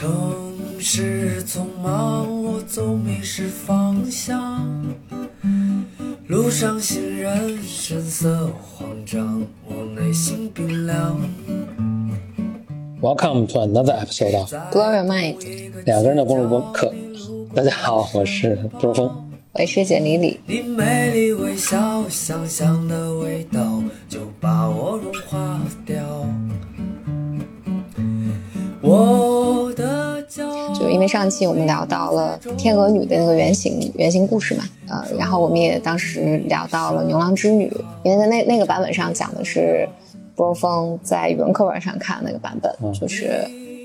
城市匆忙，我总迷失方向。路上行人神色慌张，我内心冰凉。Welcome to another episode of Blow your mind，两个人的公路播客。大家好，我是周峰。我是简丽丽。你美丽微笑，香香的味道就把我融化掉。我的骄傲。就因为上期我们聊到了天鹅女的那个原型原型故事嘛，呃，然后我们也当时聊到了牛郎织女，因为在那那个版本上讲的是波峰在语文课本上看的那个版本，就是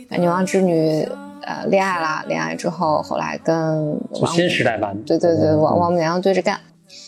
呃牛郎织女呃恋爱啦，恋爱之后后来跟王就新时代版。的，对对对，王王母娘娘对着干。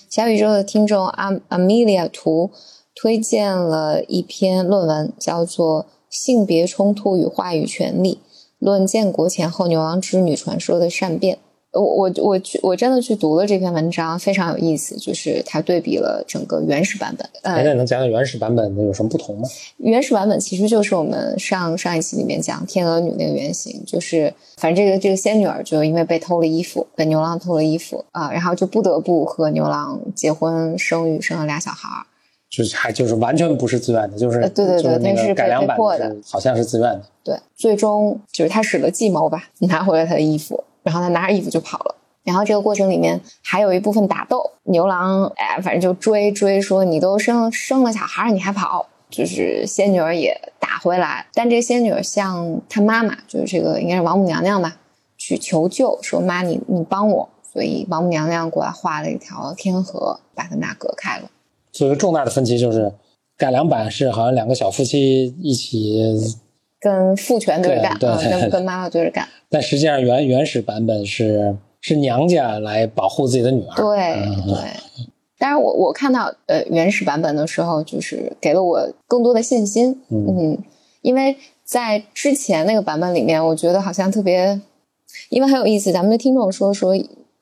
小宇宙的听众阿阿米莉亚图推荐了一篇论文，叫做《性别冲突与话语权利：论建国前后牛郎织女传说的善变》。我我我去我真的去读了这篇文章，非常有意思，就是它对比了整个原始版本。哎，呃，那你能讲讲原始版本的有什么不同吗？原始版本其实就是我们上上一期里面讲天鹅女那个原型，就是反正这个这个仙女儿就因为被偷了衣服，被牛郎偷了衣服啊、然后就不得不和牛郎结婚生育，生了俩小孩儿。就是还就是完全不是自愿的，就是、呃对对对那那是改良版的好像是自愿的。对，最终就是他使了计谋吧，拿回了他的衣服，然后他拿着衣服就跑了。然后这个过程里面还有一部分打斗，牛郎哎，反正就追追说你都生生了小孩儿，你还跑，就是仙女儿也打回来，但这个仙女儿向她妈妈，就是这个应该是王母娘娘吧，去求救，说妈你你帮我，所以王母娘娘过来画了一条天河，把他们俩隔开了。所以说重大的分歧就是改良版是好像两个小夫妻一起，跟父权对着干，对对嗯跟跟妈妈对着干，但实际上原原始版本是是娘家来保护自己的女儿。对嗯对。当然我，我看到呃原始版本的时候，就是给了我更多的信心。嗯因为在之前那个版本里面，我觉得好像特别，因为很有意思。咱们的听众说说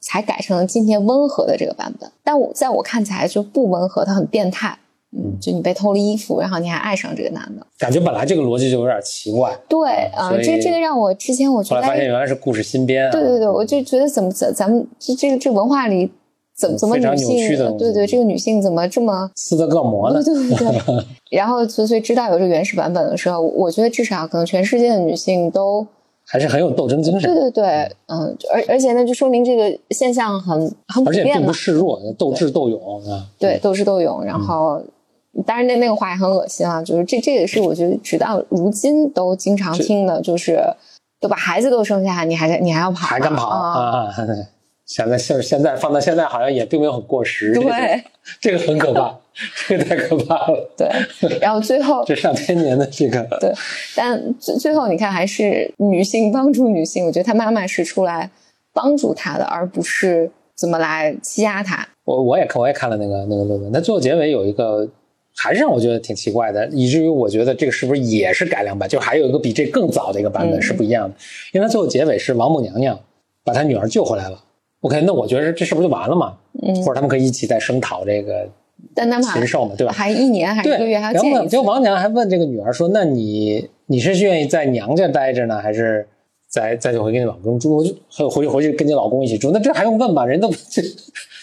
才改成了今天温和的这个版本，但我在我看起来就不温和，它很变态。嗯，就你被偷了衣服，然后你还爱上这个男的。感觉本来这个逻辑就有点奇怪，对，啊、这这个让我之前我觉得哎后来发现原来是故事新编、啊。对对对，我就觉得怎么怎咱们这这个这文化里怎么怎么女性对对这个女性怎么这么斯德哥尔摩呢对？对对。然后所所以知道有这个原始版本的时候，我觉得至少可能全世界的女性都还是很有斗争精神，对对对，嗯，而而且呢，就说明这个现象很很普而且并不示弱，斗智斗勇啊。对，斗智斗勇。然后，当然那那个话也很恶心啊，就是这这也是我觉得直到如今都经常听的，就是都把孩子都生下，你还你还要跑，还敢跑啊？啊！现在现现在放到现在好像也并没有很过时，对这个很可怕，这个太可怕了。对，然后最后 这上千年的这个，对，但最最后你看，还是女性帮助女性。我觉得她妈妈是出来帮助她的，而不是怎么来欺压她。我我也看我也看了那个那个论文，那最后结尾有一个还是让我觉得挺奇怪的，以至于我觉得这个是不是也是改良版？就还有一个比这更早的一个版本嗯是不一样的，因为它最后结尾是王母娘娘把她女儿救回来了。OK，那我觉得这是不是就完了嘛？嗯或者他们可以一起再声讨这个禽兽嘛，对吧？还一年还是，一个月还要然后呢，见一次就。王娘还问这个女儿说：“那你你是愿意在娘家待着呢，还是再再就回跟你老公住？回回去回去跟你老公一起住？那这还用问吗？人都这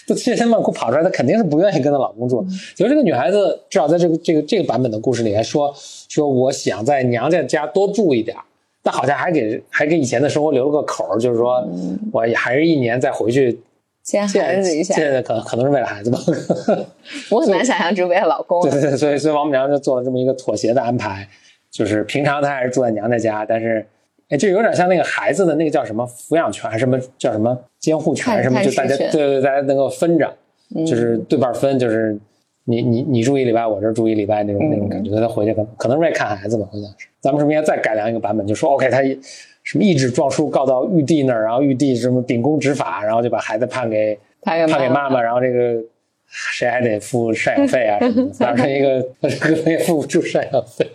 都千辛万苦跑出来，她肯定是不愿意跟她老公住。结果这个女孩子至少在这个这个这个版本的故事里还说说我想在娘家家多住一点儿。”但好像还给还给以前的生活留了个口儿，就是说，我还是一年再回去见孩子一下，见，可能可能是为了孩子吧。我很难想象只为了老公对。对对，所以所以王母娘娘就做了这么一个妥协的安排，就是平常她还是住在娘家家，但是，哎，这有点像那个孩子的那个叫什么抚养权，还是什么叫什么监护权什么，就大家对对大家能够分着，嗯就是对半分，就是你你你住一礼拜，我这儿住一礼拜那种、那种感觉，他回去可能可能是为看孩子吧，好像是。咱们是不是应该再改良一个版本，就说 OK，他什么一纸状书告到玉帝那儿，然后玉帝什么秉公执法，然后就把孩子判给判给妈妈然后这个谁还得付赡养费啊什么的，造成一个各方面付不出赡养费，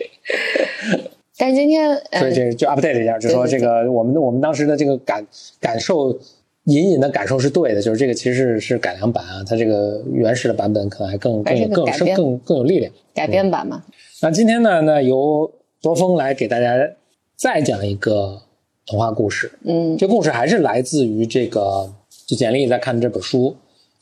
但是今天，呃所以这就 update 一下，就说这个我们的我们当时的这个感感受，隐隐的感受是对的，就是这个其实是是改良版啊，它这个原始的版本可能还更更更更更有力量。改编版嘛，那今天呢，那由卓峰来给大家再讲一个童话故事。嗯这故事还是来自于这个，就简历在看这本书，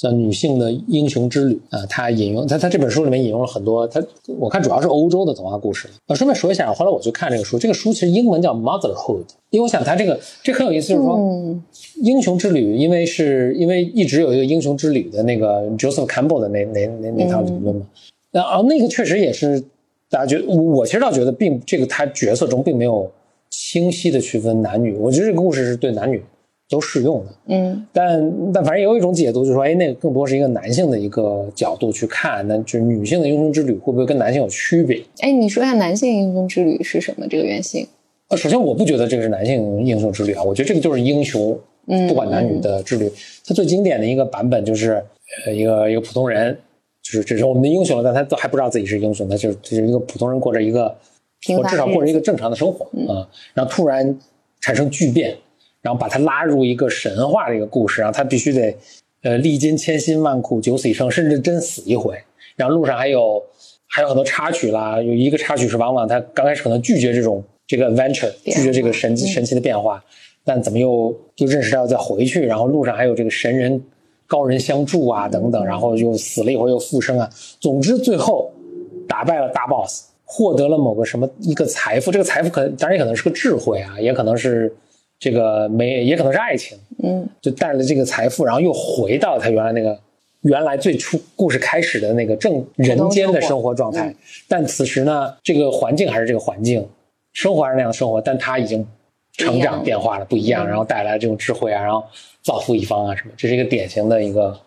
叫《女性的英雄之旅》啊。他引用他他这本书里面引用了很多，他我看主要是欧洲的童话故事。啊，顺便说一下，后来我去看这个书，这个书其实英文叫《Motherhood》，因为我想它这个这很有意思，就是说。嗯英雄之旅，因为是因为一直有一个英雄之旅的那个 Joseph Campbell 的那那那那套理论嘛，那啊那个确实也是大家觉得，我我其实倒觉得并这个他角色中并没有清晰的区分男女，我觉得这个故事是对男女都适用的，嗯但但反正也有一种解读，就是说，哎，那个更多是一个男性的一个角度去看，那就是女性的英雄之旅会不会跟男性有区别？哎，你说一下男性英雄之旅是什么？这个原型？呃，首先我不觉得这个是男性英雄之旅啊，我觉得这个就是英雄，嗯不管男女的之旅。它最经典的一个版本就是，呃，一个一个普通人，就是这是我们的英雄了，但他都还不知道自己是英雄，他就是就是一个普通人过着一个，平凡或至少过着一个正常的生活啊、然后突然产生巨变，然后把他拉入一个神话的一个故事，然后他必须得，呃，历经千辛万苦，九死一生，甚至真死一回。然后路上还有还有很多插曲啦，有一个插曲是往往他刚开始可能拒绝这种这个 adventure，拒绝这个神奇神奇的变化，但怎么又又认识到要再回去，然后路上还有这个神人高人相助啊等等，然后又死了一回又复生啊，总之最后打败了大 boss，获得了某个什么一个财富，这个财富可当然也可能是个智慧啊，也可能是这个没，也可能是爱情，嗯就带了这个财富，然后又回到他原来那个原来最初故事开始的那个正人间的生活状态。但此时呢，这个环境还是这个环境，生活还是那样的生活，但他已经成长变化了，不一样，然后带来这种智慧啊，然后造福一方啊什么，这是一个典型的一个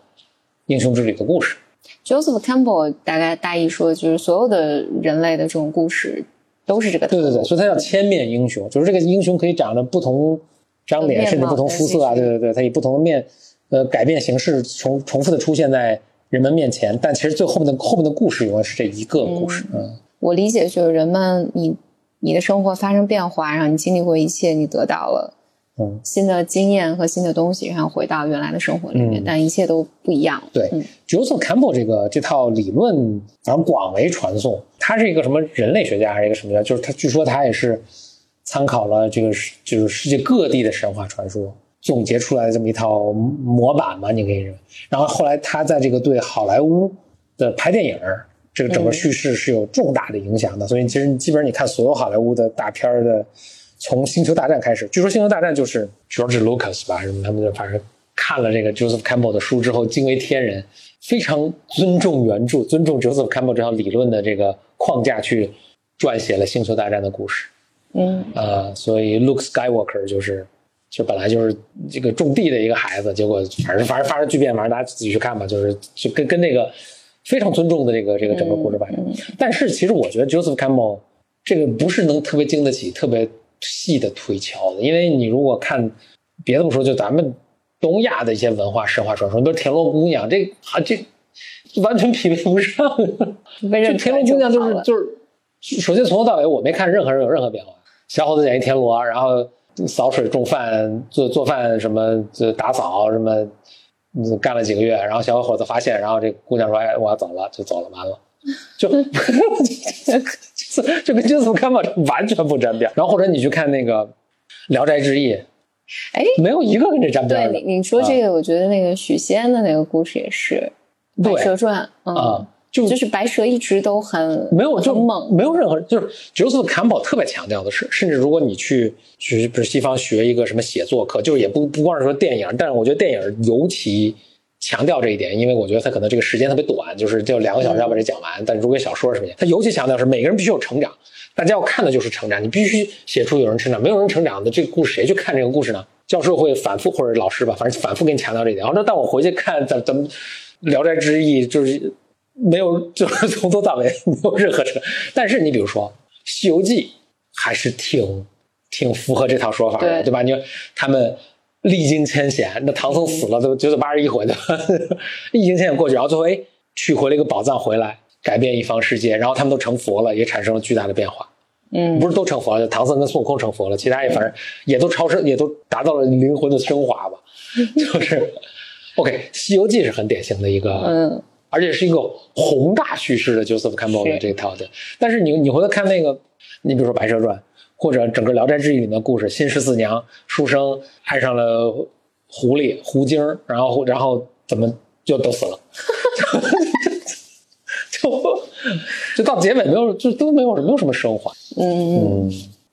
英雄之旅的故事。，Joseph Campbell 大概大意说，就是所有的人类的这种故事都是这个。对对对，所以他叫千面英雄，就是这个英雄可以长得不同张脸，甚至不同肤色啊，对对对对，它以不同的面，呃，改变形式，重重复的出现在人们面前，但其实最后面的后面的故事永远是这一个故事，嗯我理解就是人们你你的生活发生变化，然后你经历过一切，你得到了嗯，新的经验和新的东西，然后回到原来的生活里面，嗯但一切都不一样。对嗯 Joseph Campbell 这个这套理论，然后广为传颂。他是一个什么人类学家还是一个什么家？就是他据说他也是参考了这个就是世界各地的神话传说，总结出来的这么一套模板嘛，你可以认为。然后后来他在这个对好莱坞的拍电影这个整个叙事是有重大的影响的，所以其实基本上你看所有好莱坞的大片的，从《星球大战》开始，据说《星球大战》就是 George Lucas 吧，什么他们就反正看了这个 Joseph Campbell 的书之后惊为天人，非常尊重原著，尊重 Joseph Campbell 这套理论的这个框架去撰写了《星球大战》的故事。嗯呃，所以 Luke Skywalker 就是就本来就是这个种地的一个孩子，结果反正反正发生巨变，反正大家自己去看吧，就是就跟跟那个非常尊重的这个这个整个故事发展。但是其实我觉得 Joseph Campbell 这个不是能特别经得起特别细的推敲的，因为你如果看别的不说，就咱们东亚的一些文化神话传说，比如田螺姑娘，这啊这完全匹配不上。被认这田螺姑娘就是就是，首先从头到尾我没看任何人有任何变化。小伙子捡一田螺，然后扫水种饭、做做饭什么，就打扫什么，嗯干了几个月，然后小伙子发现，然后这姑娘说：“哎，我要走了，就走了，完了。”就 就跟《金斯看吧完全不沾边。然后或者你去看那个《聊斋志异》，哎，没有一个跟这沾边的对你你说这个，我觉得那个许仙的那个故事也是《白对蛇传》嗯啊，就就是白蛇一直都很没有就很猛，没有任何就是 Joseph Campbell 特别强调的是，甚至如果你去去比如西方学一个什么写作课，就是也不不光是说电影，但是我觉得电影尤其强调这一点，因为我觉得它可能这个时间特别短，就是就两个小时要把这讲完。但如果小说什么的，它尤其强调是每个人必须有成长，大家要看的就是成长，你必须写出有人成长，没有人成长的这个故事谁去看这个故事呢？教授会反复或者老师吧，反正反复给你强调这一点。然后那但我回去看咱咱们《聊斋志异》就是。没有，就是 从头到尾没有任何成。但是你比如说《西游记》，还是挺挺符合这套说法的，对对吧？你说他们历经千险，那唐僧死了都九九八十一回，对吧？历经千险过去，然后最后哎取回了一个宝藏回来，改变一方世界，然后他们都成佛了，也产生了巨大的变化。嗯，不是都成佛了，就唐僧跟孙悟空成佛了，其他也反正也都超生，也都达到了灵魂的升华吧。就是，OK，《西游记》是很典型的一个，嗯而且是一个宏大叙事的 Joseph Campbell 这套的。但是你你回头看那个，你比如说《白蛇传》，或者整个《聊斋志异》里的故事，新十四娘书生爱上了狐狸狐精，然后然后怎么就都死了，就就就到结尾没有，就都没有没有什么升华。嗯，嗯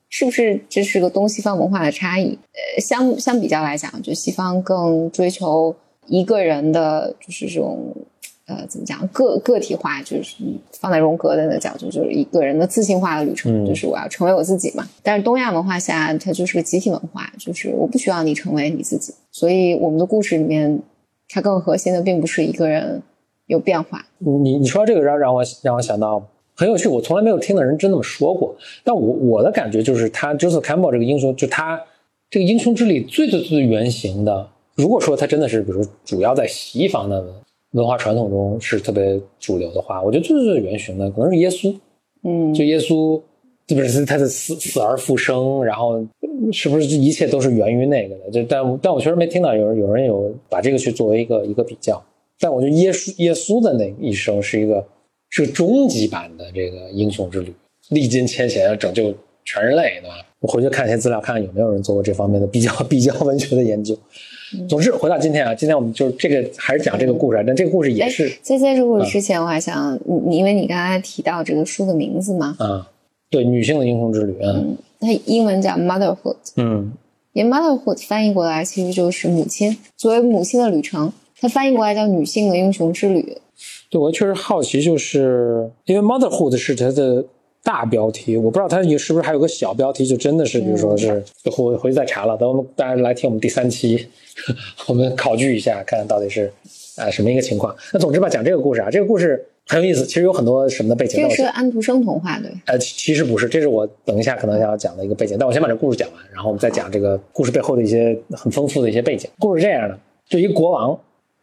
是不是这是个东西方文化的差异？呃，相相比较来讲，就西方更追求一个人的就是这种呃怎么讲个个体化，就是放在荣格的那个角度，就是一个人的自信化的旅程，嗯就是我要成为我自己嘛。但是东亚文化下，它就是个集体文化，就是我不需要你成为你自己，所以我们的故事里面，它更核心的并不是一个人有变化，你你说到这个让让我让我想到很有趣，我从来没有听的人真那么说过。但我我的感觉就是他 Joseph Campbell 这个英雄，就他这个英雄之旅最最最原型的，如果说他真的是比如说主要在西方的文化传统中是特别主流的话，我觉得最最最原型的可能是耶稣。嗯，就耶稣，这不是他的死死而复生，然后是不是这一切都是源于那个的？就但但我确实没听到有人有人有把这个去作为一个一个比较。但我觉得耶稣耶稣的那一生是一个是个终极版的这个英雄之旅，历经千险要拯救全人类，对吧？我回去看一些资料，看看有没有人做过这方面的比较比较文学的研究。总之，回到今天啊，今天我们就是这个还是讲这个故事啊，但这个故事也哎是，在在这个故事之前，我还想你你因为你刚才提到这个书的名字嘛，啊，对女性的英雄之旅，嗯它英文叫 motherhood，嗯。因为 motherhood 翻译过来其实就是母亲，作为母亲的旅程，它翻译过来叫女性的英雄之旅。对，我确实好奇，就是因为 motherhood 是它的大标题，我不知道它有是不是还有个小标题，就真的是，比如说是，就回回去再查了。等我们大家来听我们第三期，我们考据一下，看看到底是啊、什么一个情况。那总之吧，讲这个故事啊，这个故事很有意思，其实有很多什么的背景。这个是安徒生童话，对，呃，其其实不是，这是我等一下可能要讲的一个背景，但我先把这故事讲完，然后我们再讲这个故事背后的一些很丰富的一些背景。故事这样的，就一个国王，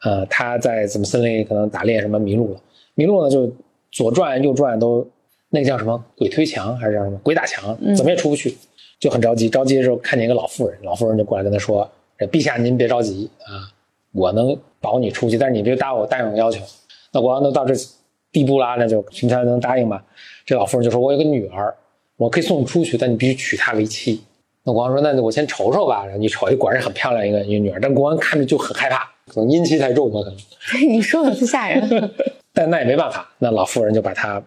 呃，他在怎么森林里可能打猎什么迷路了，迷路呢就左转右转都那个叫什么鬼推墙还是叫什么鬼打墙，怎么也出不去，就很着急。着急的时候看见一个老妇人，老妇人就过来跟他说：“这陛下您别着急啊，我能保你出去，但是你别答我答应我要求。”那国王都到这地步啦，那就请他能答应吧。这老妇人就说：“我有个女儿，我可以送你出去，但你必须娶她为妻。”那国王说：“那我先瞅瞅吧。”然后一瞅，哎，果然是很漂亮一个一个女儿，但国王看着就很害怕，可能阴气太重吧，可能。你说的是吓人。但那也没办法，那老妇人就把他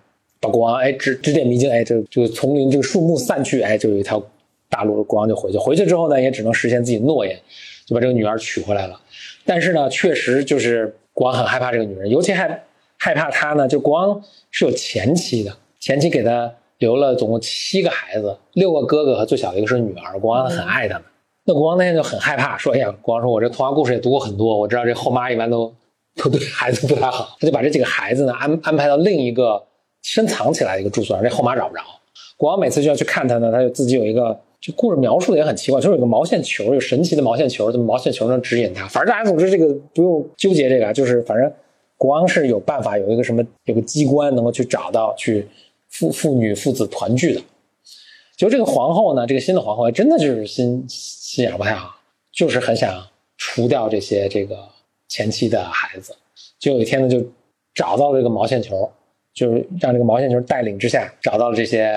把国王哎指指点迷津，哎，这这个丛林这个树木散去，哎，就有一条大路，国王就回去。回去之后呢，也只能实现自己的诺言，就把这个女儿娶回来了。但是呢，确实就是国王很害怕这个女人，尤其害害怕她呢，就国王是有前妻的，前妻给他留了总共七个孩子，六个哥哥和最小的一个是女儿，国王很爱他们。那国王那天就很害怕，说：“哎呀，国王说，我这童话故事也读过很多，我知道这后妈一般都都对孩子不太好。”他就把这几个孩子呢安安排到另一个深藏起来的一个住所，让这后妈找不着。国王每次就要去看他呢，他就自己有一个，这故事描述的也很奇怪，就是有个毛线球，有神奇的毛线球，这么毛线球能指引他。反正大家总之这个不用纠结这个啊，就是反正国王是有办法，有一个什么有个机关能够去找到去父父女父子团聚的。就这个皇后呢，这个新的皇后真的就是心心眼不太好，就是很想除掉这些这个前妻的孩子。就有一天呢，就找到了这个毛线球，就是让这个毛线球带领之下找到了这些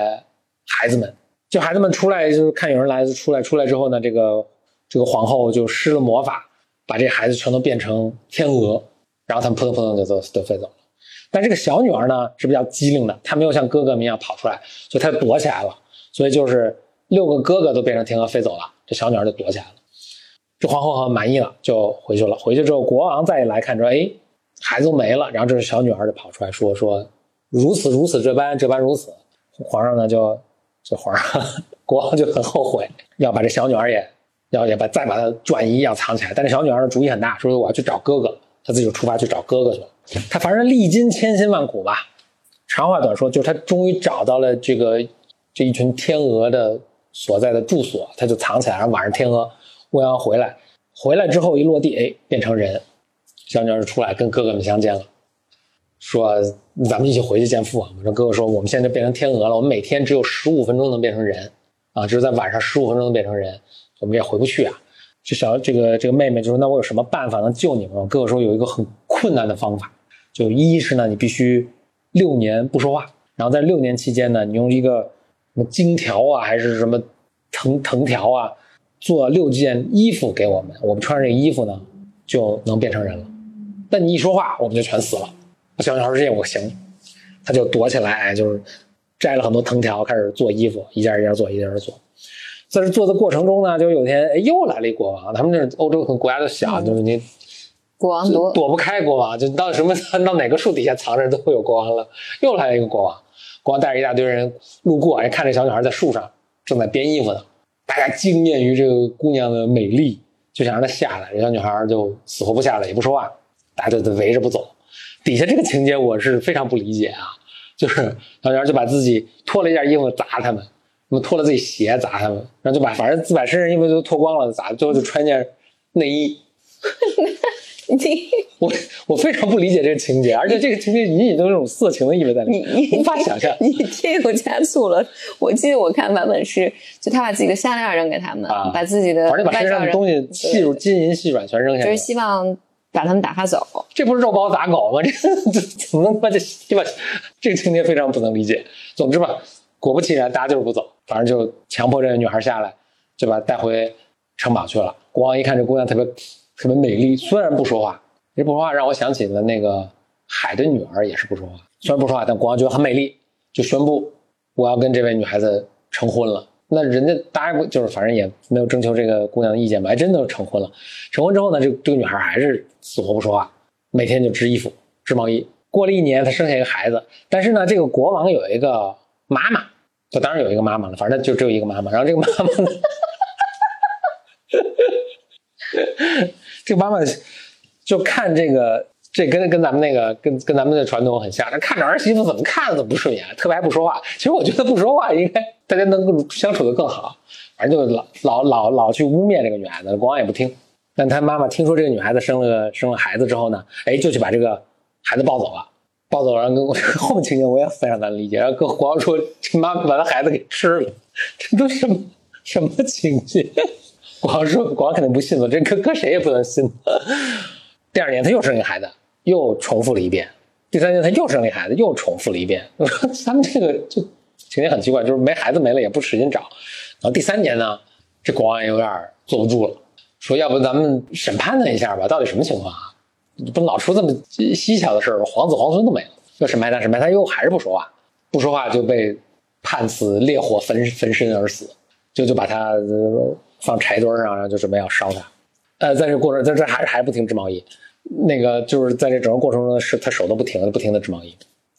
孩子们。就孩子们出来，就是看有人来出来，出来之后呢，这个这个皇后就施了魔法，把这孩子全都变成天鹅，然后他们扑腾扑腾就都都飞走了。但这个小女儿呢是比较机灵的，她没有像哥哥们一样跑出来，所以她躲起来了。所以就是六个哥哥都变成天鹅飞走了，这小女儿就躲起来了。这皇后很满意了，就回去了。回去之后，国王再一来看说，哎，孩子都没了。然后这小女儿就跑出来说说，如此如此这般这般如此。皇上呢就这皇上国王就很后悔，要把这小女儿也要也把再把她转移，要藏起来。但这小女儿的主意很大，说我要去找哥哥，她自己就出发去找哥哥去了。她反正历经千辛万苦吧，长话短说，就是她终于找到了这个这一群天鹅的所在的住所，她就藏起来。然后晚上天鹅未央回来，回来之后一落地，哎，变成人。小女儿就出来跟哥哥们相见了，说咱们一起回去见父王吧。这哥哥说我们现在变成天鹅了，我们每天只有十五分钟能变成人啊，就是在晚上十五分钟能变成人，我们也回不去啊。这小这个这个妹妹就说那我有什么办法能救你们？哥哥说有一个很困难的方法，就一是呢你必须六年不说话，然后在六年期间呢，你用一个什么金条啊，还是什么藤藤条啊，做六件衣服给我们，我们穿上这衣服呢，就能变成人了。但你一说话，我们就全死了。小女孩说：“这我行。”他就躲起来，就是摘了很多藤条，开始做衣服，一件一件做，一件一件做。在这做的过程中呢，就有一天，哎，又来了一国王。他们这欧洲国家都小，就是你国王躲躲不开国王，就到什么 到哪个树底下藏着都会有国王了。又来了一个国王，国王带着一大堆人路过，哎，看这小女孩在树上正在编衣服呢。大家惊艳于这个姑娘的美丽，就想让她下来。这小女孩就死活不下来，也不说话，大家就围着不走。底下这个情节我是非常不理解啊，就是小女孩就把自己脱了一件衣服砸他们，那么脱了自己鞋砸他们，然后就把反正自把身上衣服都脱光了砸，最后就穿件内衣。你我我非常不理解这个情节，而且这个情节隐隐都有种色情的意味在里面，你无法想象。你添油加醋了。我记得我看版本是，就他把自己的项链扔给他们，啊把自己的反正把身上的东西细如金银细软全扔下去就是，希望把他们打发走。这不是肉包子打狗吗？这 这怎么能把这对吧？这个情节非常不能理解。总之吧，果不其然，大家就是不走，反正就强迫这个女孩下来，就把带回城堡去了。国王一看这姑娘特别特别美丽，虽然不说话，这不说话让我想起了那个海的女儿也是不说话，虽然不说话，但国王觉得很美丽，就宣布我要跟这位女孩子成婚了。那人家大家不就是反正也没有征求这个姑娘的意见吧，还真的成婚了。成婚之后呢，这这个女孩还是死活不说话，每天就织衣服、织毛衣。过了一年，她生下一个孩子，但是呢，这个国王有一个妈妈，就当然有一个妈妈了，反正就只有一个妈妈。然后这个妈妈呢，这个妈妈就看这个，这跟跟咱们那个跟跟咱们的传统很像，她看着儿媳妇怎么看怎么不顺眼，特别还不说话。其实我觉得不说话应该大家能够相处的更好，反正就老老老老去污蔑这个女孩子，国王也不听。但他妈妈听说这个女孩子生了生了孩子之后呢，哎，就去把这个孩子抱走了，抱走了，然后跟我 后面情节我也非常难理解，然后跟国王说这妈妈把他孩子给吃了，这都什么什么情节？国王说国王肯定不信了，这搁搁谁也不能信。第二年他又生一个孩子，又重复了一遍。第三年他又生了一孩子，又重复了一遍。他们这个就情节很奇怪，就是没孩子没了也不使劲找。然后第三年呢，这国王也有点坐不住了，说要不咱们审判他一下吧，到底什么情况啊？不老出这么蹊跷的事儿，皇子皇孙都没了。又审判他，审判他又还是不说话，不说话就被判死烈火焚焚身而死，就就把他、放柴堆上，然后就准备要烧他。呃，在这过程，在这还是还不停织毛衣，那个就是在这整个过程中是他手都不停的不停的织毛衣，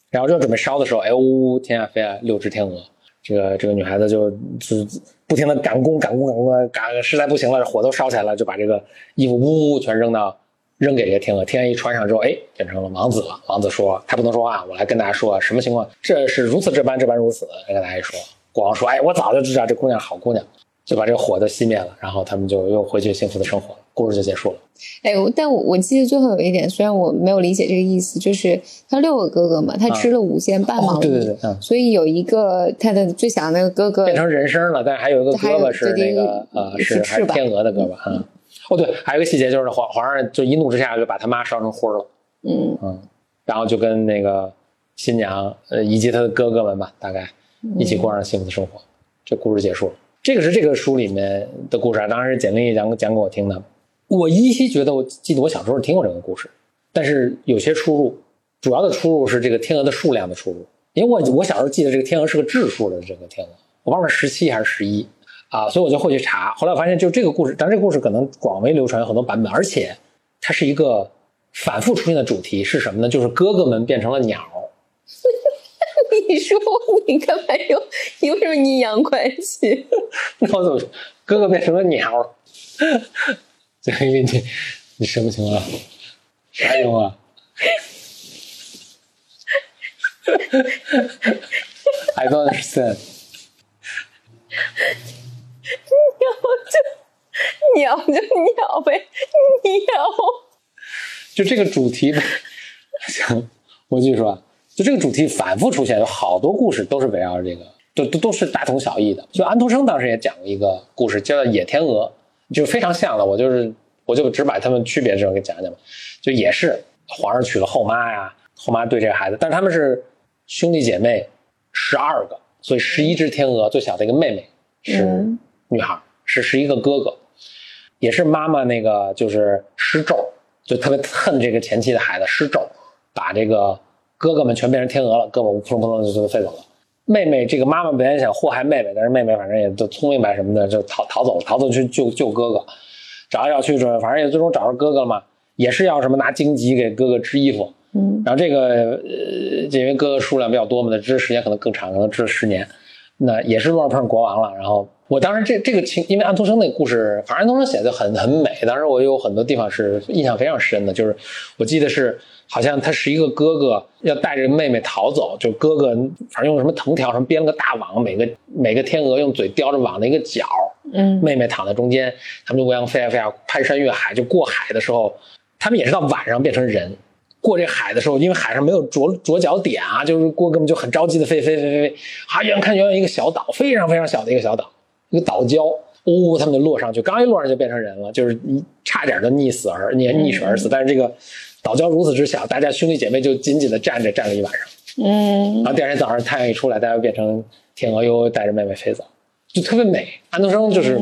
然后就准备烧的时候，哎呜，天下飞来六只天鹅，这个这个女孩子就就不停的赶工赶工赶工赶，实在不行了，火都烧起来了，就把这个衣服呜呜全扔到扔给这个天鹅，天鹅一穿上之后，哎，变成了王子了。王子说他不能说话，我来跟大家说什么情况，这是如此这般这般如此，来跟大家一说。国王说，哎，我早就知道这姑娘好姑娘，就把这个火都熄灭了，然后他们就又回去幸福的生活了，故事就结束了。哎，我但我我记得最后有一点，虽然我没有理解这个意思，就是他六个哥哥嘛，他吃了五件半毛衣，哦对对对，嗯。所以有一个他的最小的那个哥哥变成人声了，但是还有一个还有胳膊是那个呃是是还是天鹅的哥哥啊。哦对，还有一个细节就是皇皇上就一怒之下就把他妈烧成灰了，嗯嗯，然后就跟那个新娘呃以及他的哥哥们吧，大概一起过上幸福的生活。这故事结束了。这个是这个书里面的故事啊，当然是简历讲讲给我听的。我依稀觉得我记得我小时候听过这个故事，但是有些出入，主要的出入是这个天鹅的数量的出入。因为我我小时候记得这个天鹅是个质数的这个天鹅，我忘了十七还是十一啊，所以我就会去查。后来我发现，就这个故事，但这个故事可能广为流传，有很多版本，而且它是一个反复出现的主题是什么呢？就是哥哥们变成了鸟。你说你干嘛有有什么阴阳关系？那我怎么哥哥变成了鸟？这个你你什么情况？啥情况？I don't understand。鸟就鸟就鸟呗，鸟。就这个主题，行，我继续说啊，就这个主题反复出现，有好多故事都是围绕着这个，都都都是大同小异的。就安徒生当时也讲过一个故事，叫《野天鹅》，就非常像的。我就是我就只把它们区别这种给讲讲吧。就也是皇上娶了后妈呀，后妈对这个孩子，但是他们是兄弟姐妹十二个，所以十一只天鹅最小的一个妹妹是嗯女孩，是十一个哥哥，也是妈妈那个就是施咒，就特别恨这个前妻的孩子施咒，把这个哥哥们全变成天鹅了，胳膊扑通扑通就就飞走了。妹妹这个妈妈本来想祸害妹妹，但是妹妹反正也就聪明吧什么的，就逃逃走了，逃走去救救哥哥，找来找去说，反正也最终找着哥哥了嘛，也是要什么拿荆棘给哥哥织衣服，嗯然后这个呃，因为哥哥数量比较多嘛，那织时间可能更长，可能织了十年。那也是路上碰上国王了。然后我当时这这个情，因为安徒生那个故事，反正安徒生写的很很美。当时我有很多地方是印象非常深的，就是我记得是好像他是一个哥哥要带着妹妹逃走，就哥哥反正用什么藤条什么编了个大网，每个每个天鹅用嘴叼着网的一个角，嗯妹妹躺在中间，他们就乌泱飞呀飞呀，攀山越海。就过海的时候，他们也是到晚上变成人。过这海的时候，因为海上没有着着脚点啊，就是过根本就很着急的飞飞飞飞飞，啊，远看远远一个小岛，非常非常小的一个小岛，一个岛礁，呜、他们就落上去，刚一落上就变成人了，就是一差点就溺死而溺溺水而死。但是这个岛礁如此之小，大家兄弟姐妹就紧紧的站着站了一晚上。嗯然后第二天早上太阳一出来，大家又变成天鹅，又带着妹妹飞走，就特别美。安徒生就是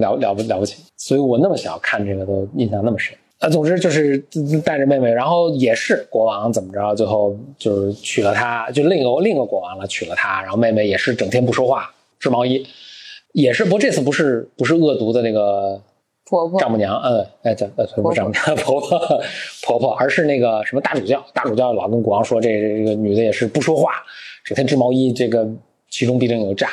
了了不了不起，所以我那么小看这个都印象那么深。啊，总之就是带着妹妹，然后也是国王怎么着，最后就是娶了她，就另一个另一个国王了，娶了她，然后妹妹也是整天不说话，织毛衣，也是，不过这次不是不是恶毒的那个婆婆丈母娘，嗯，哎，这呃不是丈母娘，婆婆婆婆，而是那个什么大主教，大主教老跟国王说，这这个女的也是不说话，整天织毛衣，这个其中必定有诈。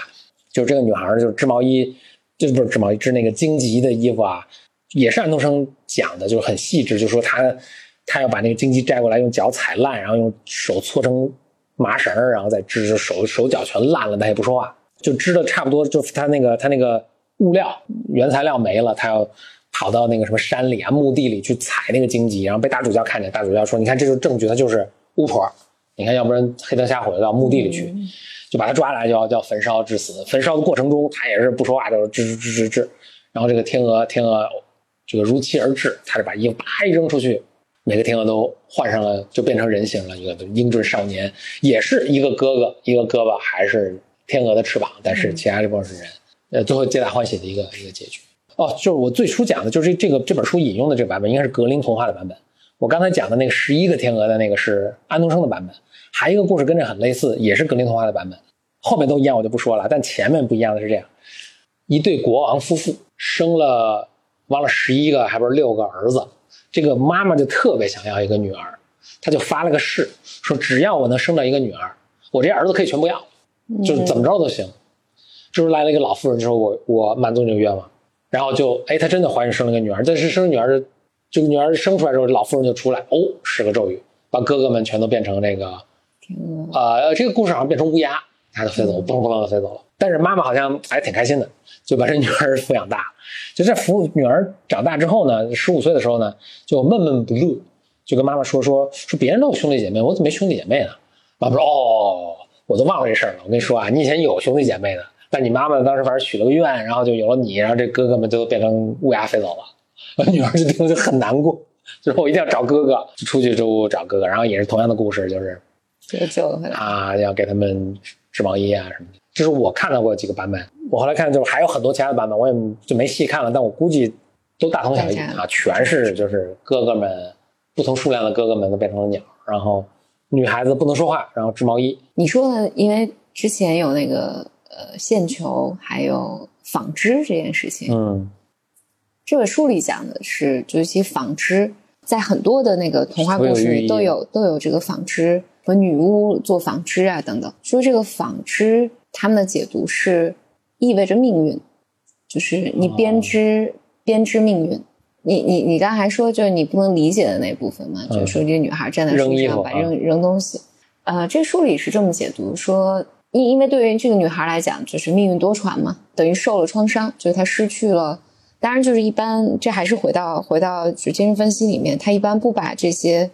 就是这个女孩儿就是织毛衣，就不是织毛衣，织那个荆棘的衣服啊，也是安徒生讲的，就是很细致，就说她她要把那个荆棘摘过来，用脚踩烂，然后用手搓成麻绳，然后再织，手手脚全烂了，她也不说话，就织的差不多，就他那个他那个物料原材料没了，他要跑到那个什么山里啊、墓地里去采那个荆棘，然后被大主教看见，大主教说：“你看，这就是证据，他就是巫婆。你看，要不然黑灯瞎火的到墓地里去。就把他抓来，就要叫焚烧致死。焚烧的过程中，他也是不说话，就是吱吱吱吱吱。然后这个天鹅，天鹅这个如期而至，他就把衣服啪一扔出去，每个天鹅都换上了，就变成人形了。一个英俊少年，也是一个哥哥，一个胳膊还是天鹅的翅膀，但是其他这部分是人。呃，最后皆大欢喜的一个一个结局。哦，就是我最初讲的就是这个这本书引用的这个版本，应该是格林童话的版本。我刚才讲的那个十一个天鹅的那个是安徒生的版本。还有一个故事跟这很类似，也是格林童话的版本，后面都一样，我就不说了。但前面不一样的是这样：一对国王夫妇生了忘了十一个还不是六个儿子，这个妈妈就特别想要一个女儿，她就发了个誓，说只要我能生到一个女儿，我这些儿子可以全不要，就是怎么着都行。这时候来了一个老妇人，说我我满足你这个愿望，然后就哎，她真的怀孕生了个女儿，但是生女儿的这个女儿生出来之后，老妇人就出来，哦，使个咒语，把哥哥们全都变成那个。天鹅呃，这个故事好像变成乌鸦，它就飞走了，嘣嘣的飞走了。但是妈妈好像还挺开心的，就把这女儿抚养大了。就这抚女儿长大之后呢，十五岁的时候呢，就闷闷不乐，就跟妈妈说说说别人都有兄弟姐妹，我怎么没兄弟姐妹呢？妈妈说哦，我都忘了这事儿了。我跟你说啊，你以前有兄弟姐妹的，但你妈妈当时反正许了个愿，然后就有了你，然后这哥哥们就都变成乌鸦飞走了。女儿就听就很难过，就说我一定要找哥哥，就出去就找哥哥。然后也是同样的故事，就是。就救了回来。啊，要给他们织毛衣啊什么的。这是我看到过几个版本，我后来看就是还有很多其他的版本，我也就没细看了，但我估计都大同小异啊，全是就是哥哥们不同数量的哥哥们都变成了鸟，然后女孩子不能说话，然后织毛衣。你说的，因为之前有那个呃线球，还有纺织这件事情，嗯这本书里讲的是，就是其实纺织在很多的那个童话故事里都有都有这个纺织和女巫做纺织啊等等。说这个纺织，他们的解读是意味着命运，就是你编织、编织命运。你你你刚才说就是你不能理解的那部分嘛，嗯就是说这个女孩站在扔树上把扔扔东西。呃，这书里是这么解读说，因因为对于这个女孩来讲，就是命运多舛嘛，等于受了创伤，就是她失去了。当然，就是一般，这还是回到回到就精神分析里面，他一般不把这些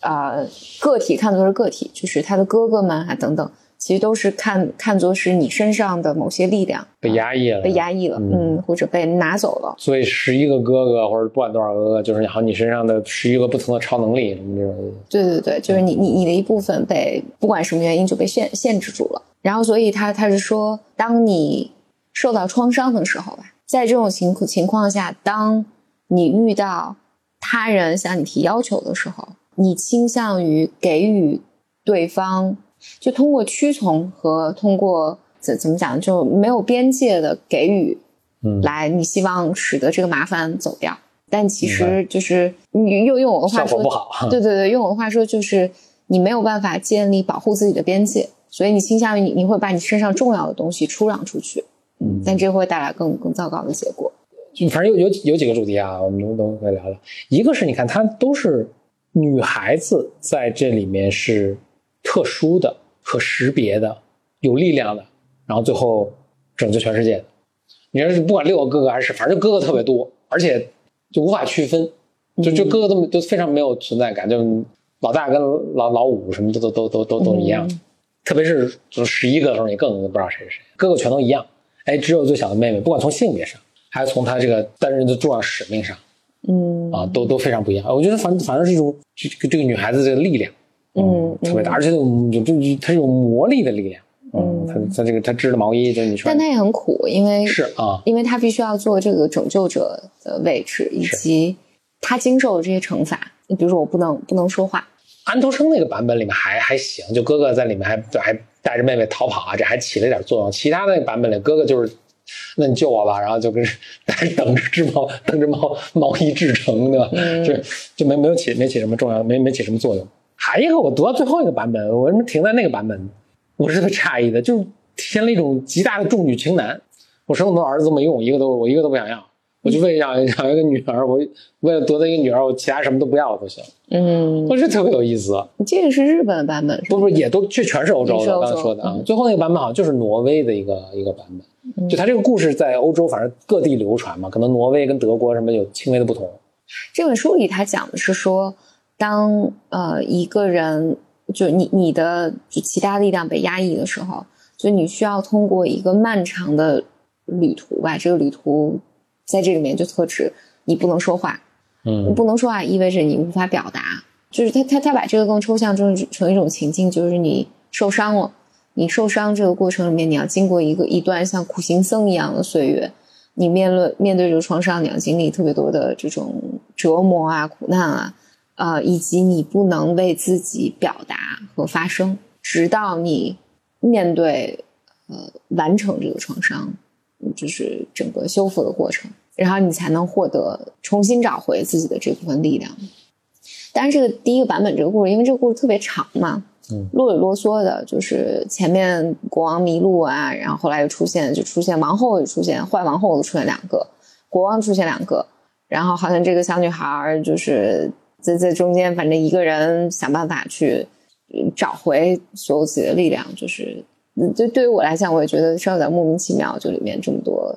呃个体看作是个体，就是他的哥哥们啊等等，其实都是看看作是你身上的某些力量被压抑了，被压抑了，嗯，或者被拿走了。所以十一个哥哥，或者不管多少个哥哥，就是好你身上的十一个不同的超能力什么这种。对对对，就是你你你的一部分被不管什么原因就被限限制住了。然后，所以他他是说，当你受到创伤的时候吧，在这种情情况下，当你遇到他人向你提要求的时候，你倾向于给予对方。就通过屈从和通过怎怎么讲，就没有边界的给予，嗯，来，你希望使得这个麻烦走掉，但其实就是你用用我的话说不好，对对对，用我的话说就是你没有办法建立保护自己的边界，所以你倾向于你你会把你身上重要的东西出让出去，嗯，但这会带来更更糟糕的结果。就反正有有有几个主题啊，我们都都可以聊聊。一个是你看，她都是女孩子在这里面是。特殊的、可识别的、有力量的，然后最后拯救全世界的。你说是不管六个哥哥还是，反正就哥哥特别多，而且就无法区分，就就哥哥都都非常没有存在感，就老大跟老老五什么的都都都都都一样。特别是就是十一个的时候，你更不知道谁是谁，哥哥全都一样。哎，只有最小的妹妹，不管从性别上，还是从她这个担任的重要使命上，嗯啊，都都非常不一样。我觉得反反正是一种这这个女孩子这个力量。嗯，特别大，而且有就就它有魔力的力量。嗯，他他这个他织的毛衣，就是你说，但他也很苦，因为是啊，因为他必须要做这个拯救者的位置，以及他经受的这些惩罚。你比如说，我不能不能说话。安徒生那个版本里面还还行，就哥哥在里面还还带着妹妹逃跑啊，这还起了一点作用。其他那个版本里，哥哥就是那你救我吧，然后就跟 等着织毛等着毛毛衣制成，对吧？就就没没有起没起什么重要，没没起什么作用。还一个，我读到最后一个版本，我为什么停在那个版本？我是特别诧异的，就是体现了一种极大的重女轻男。我生那么多儿子都没用，一个都我一个都不想要，我就为了想要一个女儿，我为了夺得一个女儿，我其他什么都不要了都行。嗯，我觉得特别有意思。这个是日本的版本，不不也都这全是欧洲的。刚才说的啊，最后那个版本好像就是挪威的一个一个版本，就他这个故事在欧洲反正各地流传嘛，可能挪威跟德国什么有轻微的不同。这本书里他讲的是说。当呃一个人就你你的就其他力量被压抑的时候，就你需要通过一个漫长的旅途吧。这个旅途在这里面就特指你不能说话，嗯，不能说话意味着你无法表达。就是他他他把这个更抽象成成一种情境，就是你受伤了，你受伤这个过程里面，你要经过一个一段像苦行僧一样的岁月，你面对面对这个创伤，你要经历特别多的这种折磨啊、苦难啊。呃，以及你不能为自己表达和发声，直到你面对呃完成这个创伤，就是整个修复的过程，然后你才能获得重新找回自己的这部分力量。但是这个第一个版本这个故事，因为这个故事特别长嘛，嗯，啰里啰嗦的，就是前面国王迷路啊，然后后来又出现，就出现王后，又出现坏王后又，出现两个，国王出现两个，然后好像这个小女孩就是。在在中间，反正一个人想办法去找回所有自己的力量，就是，就对于我来讲，我也觉得稍有点莫名其妙。就里面这么多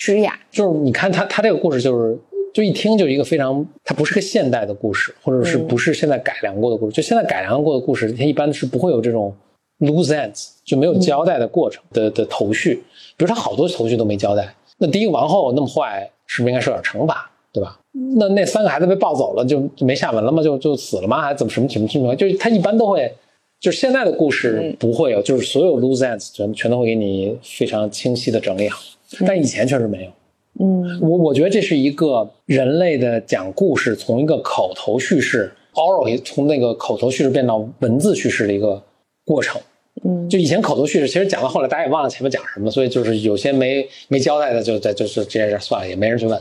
枝桠，就是你看他他这个故事，就是就一听就一个非常，它不是个现代的故事，或者是不是现在改良过的故事？就现在改良过的故事，它一般是不会有这种 loose ends，就没有交代的过程的的头绪。比如他好多头绪都没交代，那第一个王后那么坏，是不是应该受点惩罚？对吧？那那三个孩子被抱走了，就就没下文了吗？就就死了吗？还是怎么什么什么情况？就是他一般都会，就是现在的故事不会有，就是所有 loose ends 全全都会给你非常清晰的整理好。但以前确实没有。嗯，我我觉得这是一个人类的讲故事从一个口头叙事 oral 从那个口头叙事变到文字叙事的一个过程。嗯，就以前口头叙事，其实讲到后来大家也忘了前面讲什么，所以就是有些没没交代的，就在就是这件事算了，也没人去问。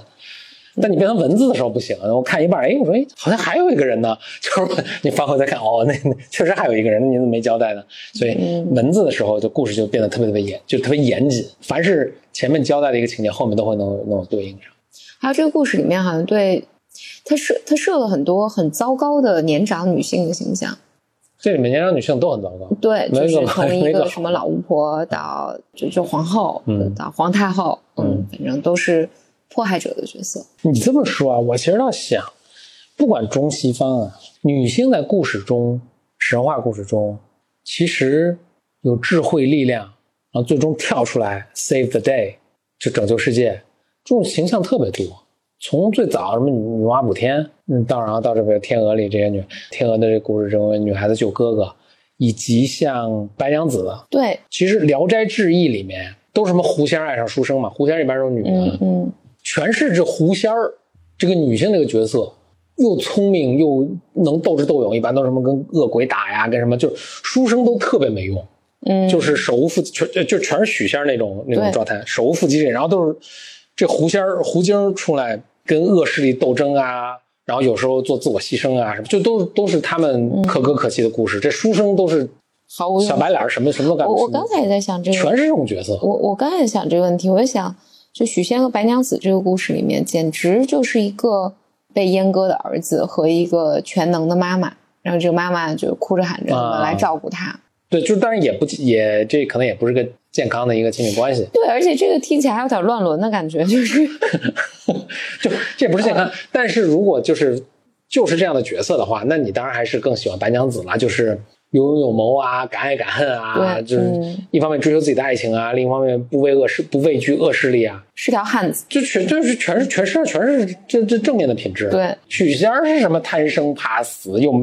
但你变成文字的时候不行，我看一半，哎，我说，哎，好像还有一个人呢，就是你翻回再看，哦，那那确实还有一个人，你怎么没交代呢？所以文字的时候，就故事就变得特别特别严，就特别严谨。凡是前面交代的一个情节，后面都会能能有对应上。还有这个故事里面，好像对他设他设了很多很糟糕的年长女性的形象。这里面年长女性都很糟糕，对，就是从一个什么老巫婆到就就皇后，嗯，到皇太后，嗯，反正都是。迫害者的角色，你这么说啊，我其实倒想，不管中西方啊，女性在故事中，神话故事中，其实有智慧力量，然后最终跳出来 save the day，就拯救世界，这种形象特别多。从最早什么女女娲补天，嗯，到然后到这个天鹅里这些女天鹅的这故事中，女孩子救哥哥，以及像白娘子，对，其实《聊斋志异》里面都是什么狐仙爱上书生嘛，狐仙里边都是女的，嗯嗯，全是这狐仙儿这个女性这个角色，又聪明又能斗智斗勇，一般都是什么跟恶鬼打呀，跟什么就是书生都特别没用，嗯，就是手无缚全就就全是许仙儿那种那种状态，手无缚鸡之力，然后都是这狐仙儿狐精出来跟恶势力斗争啊，然后有时候做自我牺牲啊什么，就都都是他们可歌可泣的故事。这书生都是毫无用小白脸儿，什么什么都干不。我我刚才也在想这个，全是这种角色，我我刚才也想这个问题，我就想，就许仙和白娘子这个故事里面，简直就是一个被阉割的儿子和一个全能的妈妈，然后这个妈妈就哭着喊着啊来照顾他。对，就是当然也不也这可能也不是个健康的一个亲密关系。对，而且这个听起来还有点乱伦的感觉，就是 就这不是健康，但是如果就是就是这样的角色的话，那你当然还是更喜欢白娘子了，就是有勇有谋啊，敢爱敢恨啊，就是嗯一方面追求自己的爱情啊，另一方面不畏恶势，不畏惧恶势力啊，是条汉子。就全就是全是全身上全是这这正面的品质。对，许仙是什么贪生怕死，又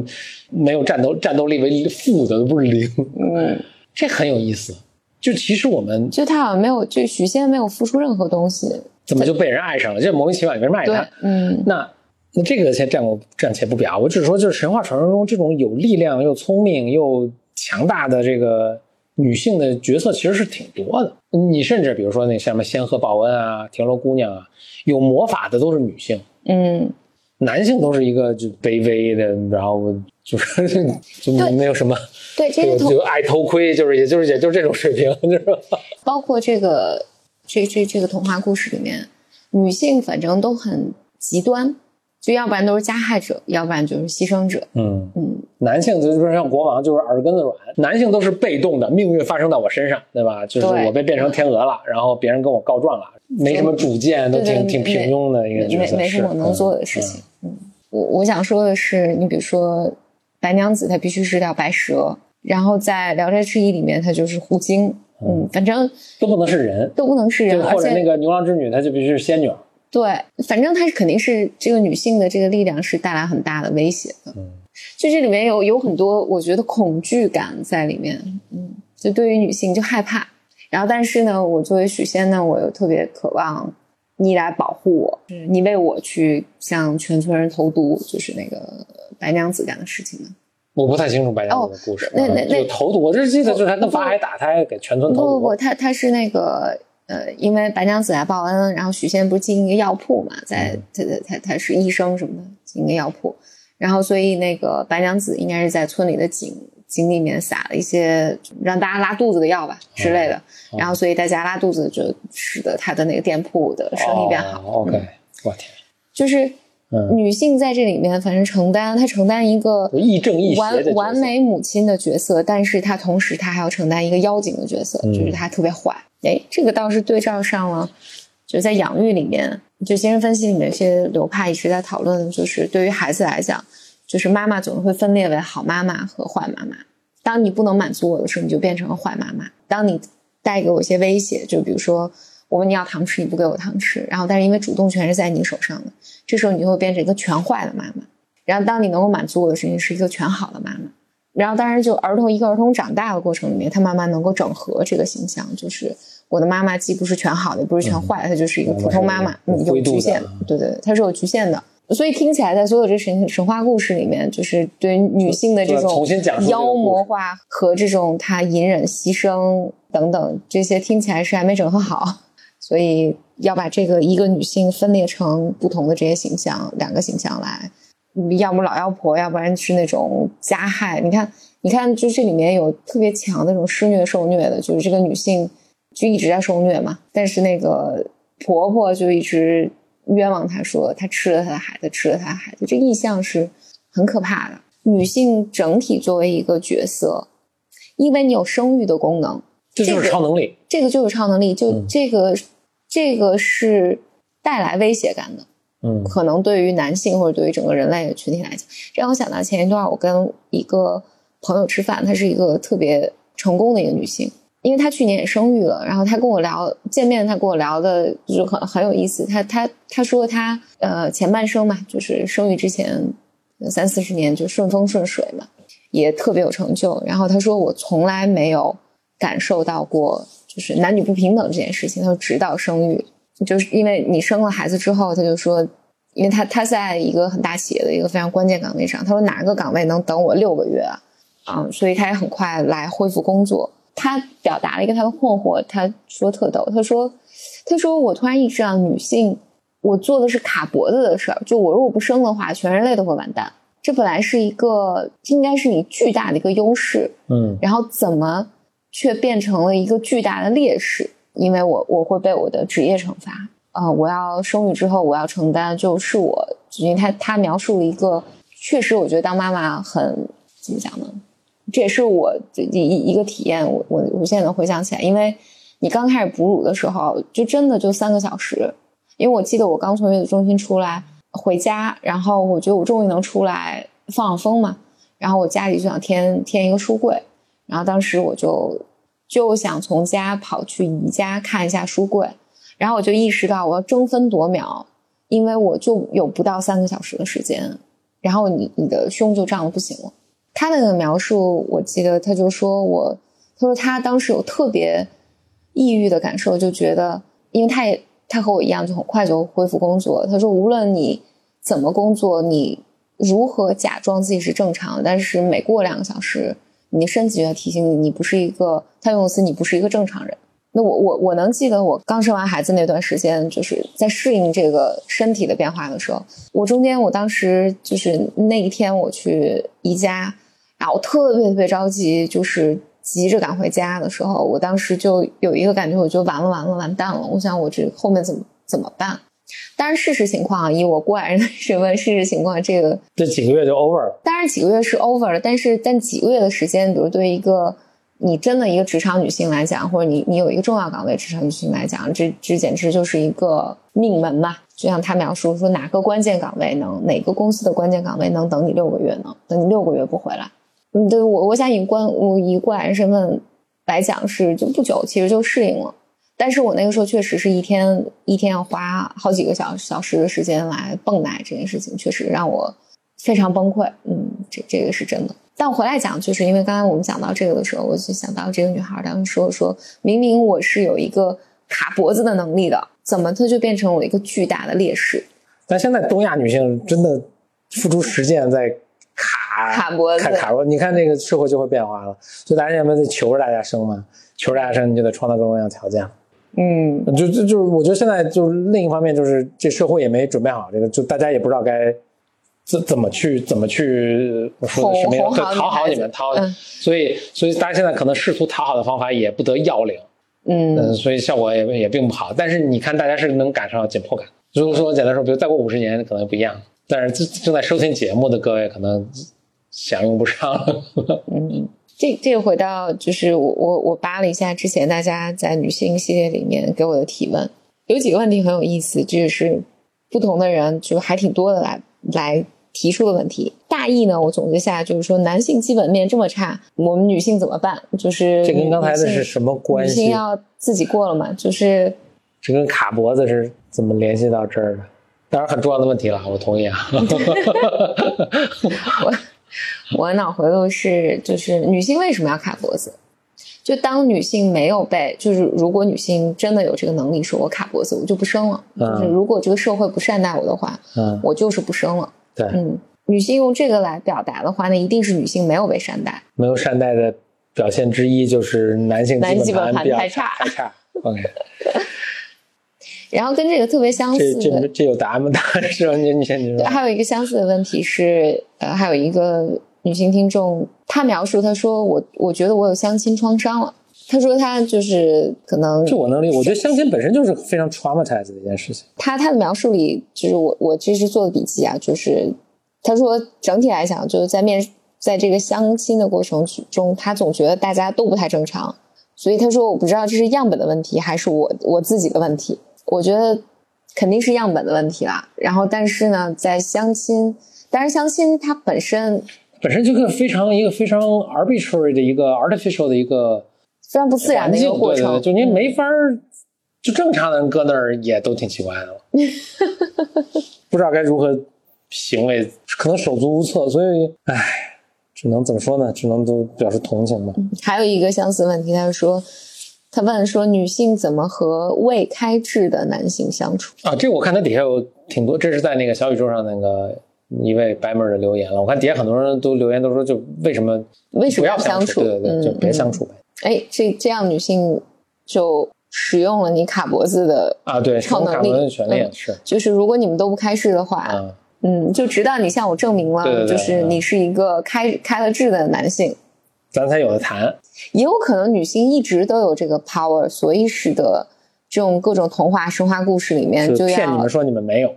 没有战斗战斗力为负的，不是零，嗯，这很有意思。就其实我们就他好像没有，就许仙没有付出任何东西。怎么就被人爱上了？这莫名其妙，你为什么爱他？，嗯，那那这个先暂我暂且不表，我只是说，就是神话传说中这种有力量又聪明又强大的这个女性的角色，其实是挺多的。你甚至比如说那什么仙鹤报恩啊、田螺姑娘啊，有魔法的都是女性，嗯，男性都是一个就卑微的，然后就是就没有什么。对，这个同就就爱偷窥，就是也就是也就是这种水平，就是吧？包括这个这这这个童话故事里面，女性反正都很极端，就要不然都是加害者，要不然就是牺牲者。嗯嗯，男性就是像国王，就是耳根子软；男性都是被动的，命运发生到我身上，对吧？就是我被变成天鹅了，然后别人跟我告状了，没什么主见，都挺挺平庸的一个角色，没没什么是能做的事。情。嗯，我我想说的是，你比如说白娘子，她必须是条白蛇，然后在《聊斋志异》里面，她就是狐精。嗯，反正嗯都不能是人，都不能是人，就或者那个牛郎织女，她就必须是仙女。对，反正她是肯定是这个女性的这个力量是带来很大的威胁的。嗯，就这里面有有很多我觉得恐惧感在里面，嗯，就对于女性就害怕。然后，但是呢，我作为许仙呢，我又特别渴望你来保护我，就是你为我去向全村人投毒，就是那个白娘子干的事情呢。我不太清楚白娘子的故事，哦那那那有投毒，我只记得就是他跟法海打，他还给全村投毒。不不不，他他是那个呃，因为白娘子来报恩，然后许仙不是进一个药铺嘛，在他他他他是医生什么的，进一个药铺，然后所以那个白娘子应该是在村里的井井里面撒了一些让大家拉肚子的药吧之类的，哦。然后所以大家拉肚子就使得他的那个店铺的生意变好。哦 OK，嗯。我天，就是嗯，女性在这里面，反正承担她承担一个亦正亦完完美母亲的角色，但是她同时她还要承担一个妖精的角色，嗯就是她特别坏。哎，这个倒是对照上了，就在养育里面，就精神分析里面，一些流派一直在讨论，就是对于孩子来讲，就是妈妈总是会分裂为好妈妈和坏妈妈。当你不能满足我的时候，你就变成了坏妈妈；当你带给我一些威胁，就比如说我问你要糖吃，你不给我糖吃，然后但是因为主动权是在你手上的，这时候你就会变成一个全坏的妈妈。然后当你能够满足我的时候，你是一个全好的妈妈。然后当然就儿童一个儿童长大的过程里面，他慢慢能够整合这个形象，就是我的妈妈既不是全好的，也不是全坏的，她就是一个普通妈妈，嗯嗯，有局限，对对，对它是有局限的。所以听起来，在所有这神神话故事里面，就是对于女性的这种妖魔化和这种她隐忍、牺牲等等这些，听起来是还没整合好。所以要把这个一个女性分裂成不同的这些形象，两个形象来，嗯要么老妖婆，要不然是那种加害。你看，你看，就这里面有特别强的那种施虐受虐的，就是这个女性就一直在受虐嘛，但是那个婆婆就一直冤枉她说她吃了她的孩子，吃了她的孩子，这意象是很可怕的。女性整体作为一个角色，因为你有生育的功能，这就是超能力。这个就是超能力，就嗯这个、这个是带来威胁感的。嗯可能对于男性或者对于整个人类的群体来讲，这让我想到前一段我跟一个朋友吃饭，她是一个特别成功的一个女性。因为她去年也生育了，然后她跟我聊见面，她跟我聊的就是很很有意思。她她她说她呃前半生嘛，就是生育之前三四十年就顺风顺水嘛，也特别有成就。然后她说我从来没有感受到过就是男女不平等这件事情。他说直到生育，就是因为你生了孩子之后，他就说，因为他他在一个很大企业的一个非常关键岗位上，他说哪个岗位能等我六个月啊？嗯，所以他也很快来恢复工作。他表达了一个他的困惑，他说特逗，他说：“他说我突然意识到，女性我做的是卡脖子的事儿，就我如果不生的话，全人类都会完蛋。这本来是一个应该是你巨大的一个优势，嗯，然后怎么却变成了一个巨大的劣势？因为我我会被我的职业惩罚，呃，我要生育之后我要承担，就是我，因为他他描述了一个，确实我觉得当妈妈很怎么讲呢？”这也是我一一一个体验，我我我现在能回想起来，因为你刚开始哺乳的时候，就真的就三个小时，因为我记得我刚从月子中心出来回家，然后我觉得我终于能出来放放风嘛，然后我家里就想添添一个书柜，然后当时我就就想从家跑去宜家看一下书柜，然后我就意识到我要争分夺秒，因为我就有不到三个小时的时间，然后你你的胸就胀的不行了。他那个描述，我记得他就说我，他说他当时有特别抑郁的感受，就觉得，因为他也他和我一样，就很快就恢复工作。他说，无论你怎么工作，你如何假装自己是正常，但是每过两个小时，你的身体就要提醒你，你不是一个，他用词，你不是一个正常人。那我我我能记得我刚生完孩子那段时间，就是在适应这个身体的变化的时候，我中间我当时就是那一天我去宜家。然后特别特别着急，就是急着赶回家的时候，我当时就有一个感觉，我就完了完了完蛋了。我想我这后面怎么怎么办？当然事实情况啊，以我过来人的身份，事实情况这个这几个月就 over 了。当然几个月是 over 了，但是但几个月的时间，比如对一个你真的一个职场女性来讲，或者你你有一个重要岗位职场女性来讲，这这简直就是一个命门嘛。就像他描述说，哪个关键岗位能，哪个公司的关键岗位能等你六个月呢？等你六个月不回来？嗯，对我，我想以关我以过来人身份来讲是就不久，其实就适应了。但是我那个时候确实是一天一天要花好几个小小时的时间来泵奶这件事情，确实让我非常崩溃。嗯，这这个是真的。但我回来讲，就是因为刚才我们讲到这个的时候，我就想到这个女孩当时说说，明明我是有一个卡脖子的能力的，怎么她就变成我一个巨大的劣势？但现在东亚女性真的付出实践在。卡卡脖子，卡脖，你看这个社会就会变化了，所以大家现在在求着大家生嘛，求着大家生，你就得创造各种各样条件。嗯，就就就是，我觉得现在就是另一方面，就是这社会也没准备好这个，就大家也不知道该怎怎么去怎么去我说的什么样？对，讨好你们，讨好，所以所以大家现在可能试图讨好的方法也不得要领，嗯，所以效果也也并不好。但是你看，大家是能感受到紧迫感。如果说简单说，比如再过五十年可能不一样，但是正正在收听节目的各位可能。享用不上了。嗯，这这个回到就是我我我扒了一下之前大家在女性系列里面给我的提问，有几个问题很有意思，就是不同的人就还挺多的来来提出的问题。大意呢，我总结下来就是说，男性基本面这么差，我们女性怎么办？就是这跟刚才的是什么关系？女性要自己过了嘛？就是这跟卡脖子是怎么联系到这儿的？当然很重要的问题了，我同意啊。我。我脑回路是，就是女性为什么要卡脖子？就当女性没有被，就是如果女性真的有这个能力，说我卡脖子，我就不生了。就是如果这个社会不善待我的话，嗯，我就是不生了。对，嗯，女性用这个来表达的话，那一定是女性没有被善待。没有善待的表现之一就是男性基本盘太差，太差。OK。然后跟这个特别相似，这这这有答案吗？答案是你你先你说。还有一个相似的问题是，呃，还有一个女性听众，她描述她说我我觉得我有相亲创伤了。她说她就是可能，就我能力，我觉得相亲本身就是非常 traumatized 的一件事情。她她的描述里，就是我我这是做的笔记啊，就是她说整体来讲，就是在面在这个相亲的过程中，她总觉得大家都不太正常，所以她说我不知道这是样本的问题还是我我自己的问题。我觉得肯定是样本的问题啦。然后，但是呢，在相亲，但是相亲它本身本身就是非常一个非常 arbitrary 的一个 artificial 的一个非常不自然的一个过程，对对对就您没法儿，就正常的人搁那儿也都挺奇怪的了，不知道该如何行为，可能手足无措，所以唉，只能怎么说呢？只能都表示同情吧。还有一个相似问题，他说，他问说女性怎么和未开智的男性相处？啊，这我看他底下有挺多，这是在那个小宇宙上那个一位白妹儿的留言了。我看底下很多人都留言都说，就为什么为什么不要相处？对对对，嗯就别相处呗。哎，这这样女性就使用了你卡脖子的啊，对，超能力卡伦的权利嗯是就是如果你们都不开智的话，啊，嗯，就直到你向我证明了，对对对就是你是一个开开了智的男性，咱才有的谈。也有可能女性一直都有这个 power，所以使得这种各种童话、神话故事里面就要骗你们说你们没有，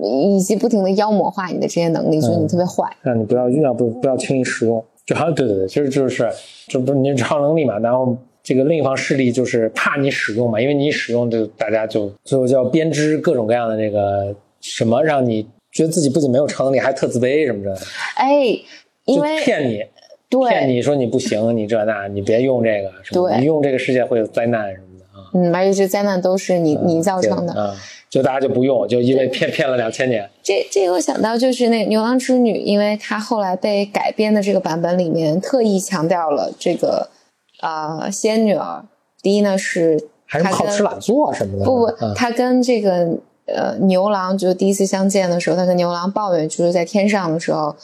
以及不停的妖魔化你的这些能力，所以你特别坏。让你不要要不不要轻易使用。就好像对对对，其实就是这不是你超能力嘛，然后这个另一方势力就是怕你使用嘛，因为你一使用，就大家就最后就要编织各种各样的这个什么，让你觉得自己不仅没有超能力，还特自卑什么的，哎，因为骗你。骗，你说你不行，你这那，你别用这个，什么对你用这个世界会有灾难什么嗯，而且这灾难都是你你造成的。就大家就不用，就因为骗骗了两千年，这这个我想到就是那《牛郎织女》，因为它后来被改编的这个版本里面特意强调了这个呃仙女儿，第一呢是还是好吃懒做什么的，不不啊，她跟这个呃牛郎就第一次相见的时候，她跟牛郎抱怨，就是在天上的时候，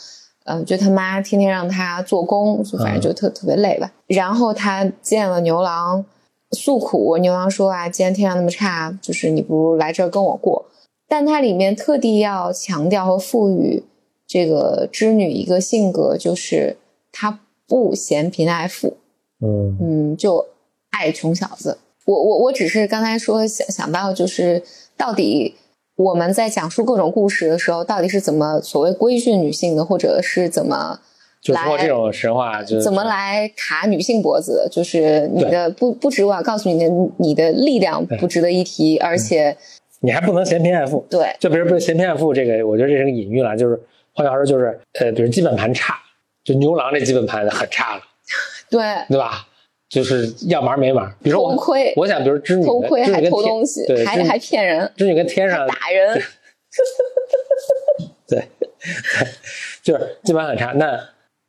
呃，就他妈天天让他做工，就反正就特、特别累吧。然后他见了牛郎诉苦，牛郎说啊，既然天上那么差，就是你不如来这儿跟我过。但它里面特地要强调和赋予这个织女一个性格，就是她不嫌贫爱富，嗯嗯，就爱穷小子。我我我只是刚才说想想到，就是到底我们在讲述各种故事的时候，到底是怎么所谓规训女性的，或者是怎么就通过来这种神话，就怎么来卡女性脖子？就是你的不不止我要告诉你的，你的力量不值得一提，而且你还不能嫌贫爱富。对就比如说嫌贫爱富这个，我觉得这是个隐喻了，就是换句话说就是，呃，比如基本盘差，就牛郎这基本盘很差了，对对吧？就是要玩没玩。比如说我偷窥我想比如织女，偷窥还偷东西，对，还还骗人，织女跟天上打人。对，就是基本很差。那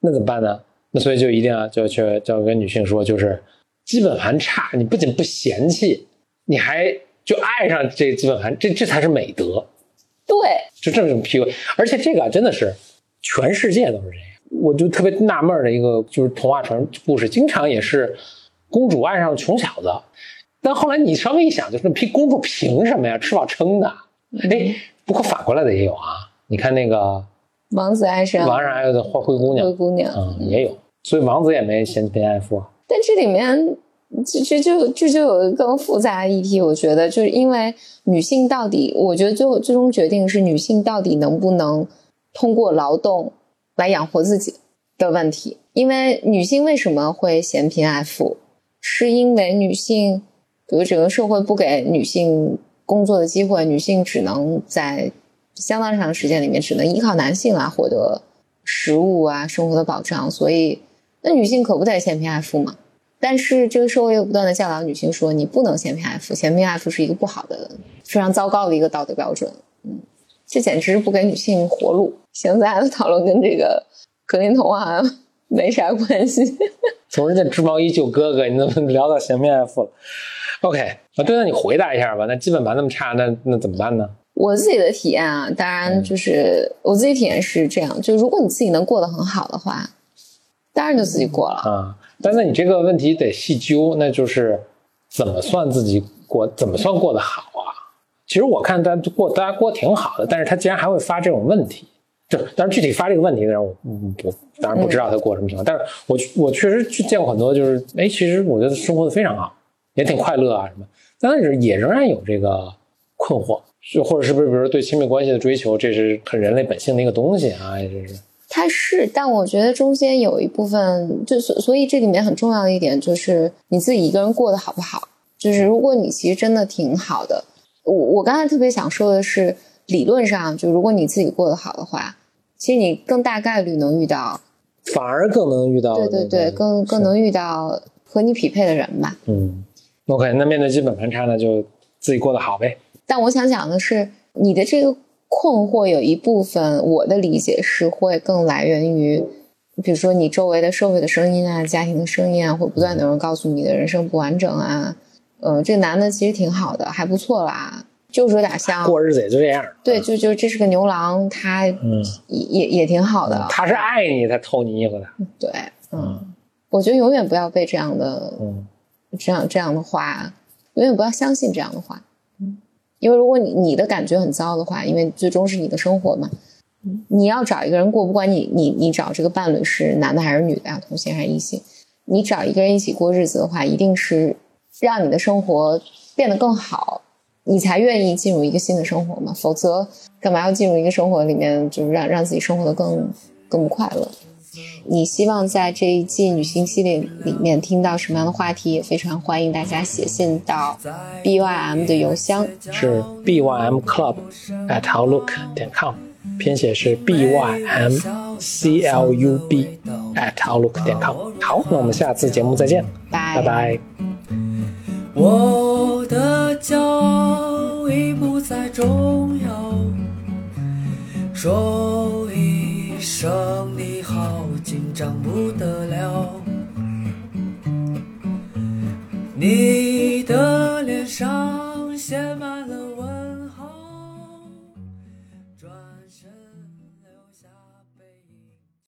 那怎么办呢？那所以就一定要就去就要跟女性说，就是基本盘差，你不仅不嫌弃，你还就爱上这基本盘，这这才是美德。对，就这种 PUA，而且这个啊真的是全世界都是这样。我就特别纳闷的一个就是童话传故事，经常也是公主爱上穷小子，但后来你稍微一想，就是凭公主凭什么呀？吃饱撑的。哎，不过反过来的也有啊。你看那个王子爱上王上还有个灰灰姑娘灰，姑娘，嗯，也有，所以王子也没嫌贫爱富啊。但这里面这这就这就有一个更复杂的议题，我觉得就是因为女性到底，我觉得最后最终决定是女性到底能不能通过劳动来养活自己的问题。因为女性为什么会嫌贫爱富，是因为女性，比如整个社会不给女性工作的机会，女性只能在相当长时间里面只能依靠男性来获得食物啊生活的保障，所以那女性可不得嫌贫爱富嘛？但是这个社会又不断的教导女性说，你不能嫌贫爱富，嫌贫爱富是一个不好的、非常糟糕的一个道德标准。嗯，这简直是不给女性活路。行，咱俩的讨论跟这个格林童话 没啥关系。从人家织毛衣救哥哥，你怎么聊到嫌贫爱富了？OK 啊，对，那你回答一下吧。那基本盘那么差，那那怎么办呢？我自己的体验啊，当然就是、我自己体验是这样，就如果你自己能过得很好的话，当然就自己过了。啊，但那你这个问题得细究，那就是怎么算自己过，怎么算过得好啊？其实我看大家过，大家过得挺好的，但是他竟然还会发这种问题，就但是具体发这个问题的人，我嗯我当然不知道他过什么情况，但是我我确实去见过很多，就是哎，其实我觉得生活的非常好，也挺快乐啊什么，但是也仍然有这个困惑，是或者是不是比如说对亲密关系的追求，这是很人类本性的一个东西啊，这是它是，但我觉得中间有一部分，就所所以这里面很重要的一点就是你自己一个人过得好不好。就是如果你其实真的挺好的，我我刚才特别想说的是，理论上就如果你自己过得好的话，其实你更大概率能遇到反而更能遇到对对对，更更能遇到和你匹配的人吧。嗯，OK，那面对基本盘差呢，就自己过得好呗。但我想讲的是，你的这个困惑有一部分，我的理解是会更来源于，比如说你周围的社会的声音啊、家庭的声音啊，会不断的有人告诉你的人生不完整啊。嗯，这个男的其实挺好的，还不错啦，就是有点像过日子也就这样。对，就就这是个牛郎，他嗯，也也也挺好的。他是爱你才偷你衣服的。对，嗯，我觉得永远不要被这样的，嗯，这样这样的话，永远不要相信这样的话。嗯，因为如果你你的感觉很糟的话，因为最终是你的生活嘛，你要找一个人过，不管你你你找这个伴侣是男的还是女的呀，同性还是异性，你找一个人一起过日子的话，一定是让你的生活变得更好，你才愿意进入一个新的生活嘛。否则，干嘛要进入一个生活里面，就是让让自己生活的更更不快乐？你希望在这一季女性系列里面听到什么样的话题？也非常欢迎大家写信到 bym 的邮箱。是 bym club at outlook 点 com，拼写是 bym c l u b at outlook 点 com。好，那我们下次节目再见，拜拜拜。我的骄傲已不再重要，说一声你紧张不得了。你的脸上写满了。